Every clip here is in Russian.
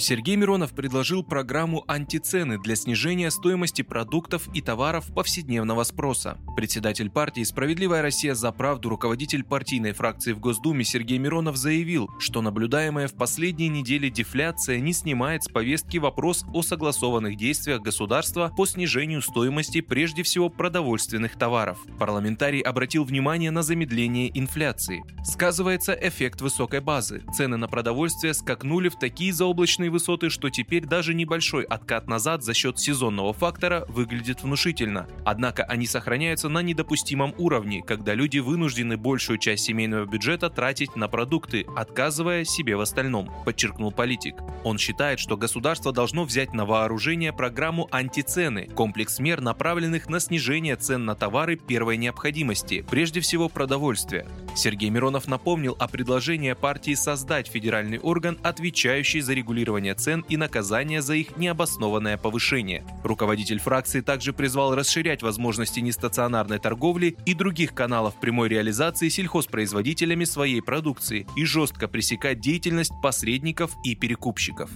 Сергей Миронов предложил программу антицены для снижения стоимости продуктов и товаров повседневного спроса. Председатель партии «Справедливая Россия за правду», руководитель партийной фракции в Госдуме Сергей Миронов заявил, что наблюдаемая в последние недели дефляция не снимает с повестки вопрос о согласованных действиях государства по снижению стоимости прежде всего продовольственных товаров. Парламентарий обратил внимание на замедление инфляции. Сказывается эффект высокой базы. Цены на продовольствие скакнули в такие заоблачные высоты, что теперь даже небольшой откат назад за счет сезонного фактора выглядит внушительно. Однако они сохраняются на недопустимом уровне, когда люди вынуждены большую часть семейного бюджета тратить на продукты, отказывая себе в остальном, подчеркнул политик. Он считает, что государство должно взять на вооружение программу антицены, комплекс мер, направленных на снижение цен на товары первой необходимости, прежде всего продовольствие. Сергей Миронов напомнил о предложении партии создать федеральный орган, отвечающий за регулирование регулирования цен и наказания за их необоснованное повышение. Руководитель фракции также призвал расширять возможности нестационарной торговли и других каналов прямой реализации сельхозпроизводителями своей продукции и жестко пресекать деятельность посредников и перекупщиков.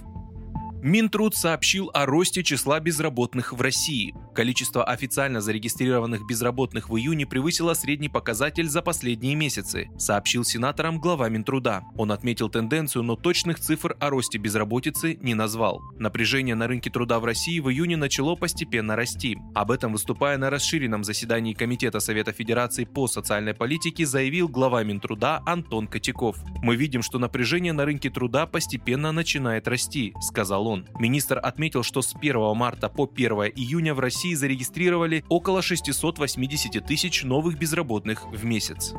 Минтруд сообщил о росте числа безработных в России. Количество официально зарегистрированных безработных в июне превысило средний показатель за последние месяцы, сообщил сенаторам глава Минтруда. Он отметил тенденцию, но точных цифр о росте безработицы не назвал. Напряжение на рынке труда в России в июне начало постепенно расти. Об этом, выступая на расширенном заседании Комитета Совета Федерации по социальной политике, заявил глава Минтруда Антон Котяков. «Мы видим, что напряжение на рынке труда постепенно начинает расти», — сказал он он. Министр отметил, что с 1 марта по 1 июня в России зарегистрировали около 680 тысяч новых безработных в месяц.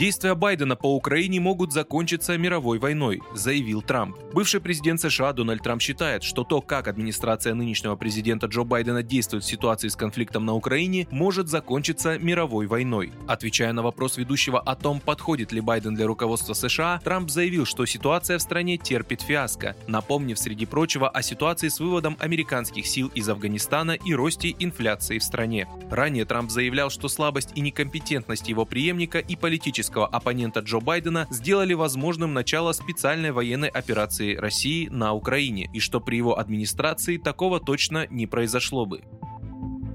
Действия Байдена по Украине могут закончиться мировой войной, заявил Трамп. Бывший президент США Дональд Трамп считает, что то, как администрация нынешнего президента Джо Байдена действует в ситуации с конфликтом на Украине, может закончиться мировой войной. Отвечая на вопрос ведущего о том, подходит ли Байден для руководства США, Трамп заявил, что ситуация в стране терпит фиаско, напомнив, среди прочего, о ситуации с выводом американских сил из Афганистана и росте инфляции в стране. Ранее Трамп заявлял, что слабость и некомпетентность его преемника и политическая политического оппонента Джо Байдена сделали возможным начало специальной военной операции России на Украине, и что при его администрации такого точно не произошло бы.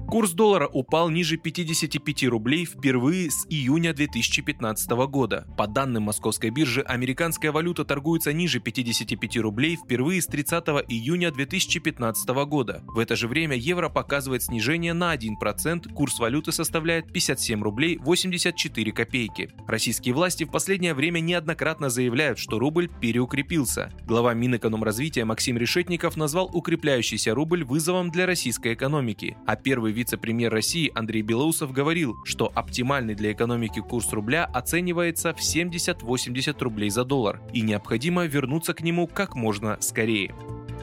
Курс доллара упал ниже 55 рублей впервые с июня 2015 года. По данным московской биржи, американская валюта торгуется ниже 55 рублей впервые с 30 июня 2015 года. В это же время евро показывает снижение на 1%, курс валюты составляет 57 рублей 84 копейки. Российские власти в последнее время неоднократно заявляют, что рубль переукрепился. Глава Минэкономразвития Максим Решетников назвал укрепляющийся рубль вызовом для российской экономики, а первый вице-премьер России Андрей Белоусов говорил, что оптимальный для экономики курс рубля оценивается в 70-80 рублей за доллар, и необходимо вернуться к нему как можно скорее.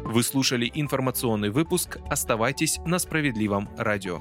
Вы слушали информационный выпуск. Оставайтесь на справедливом радио.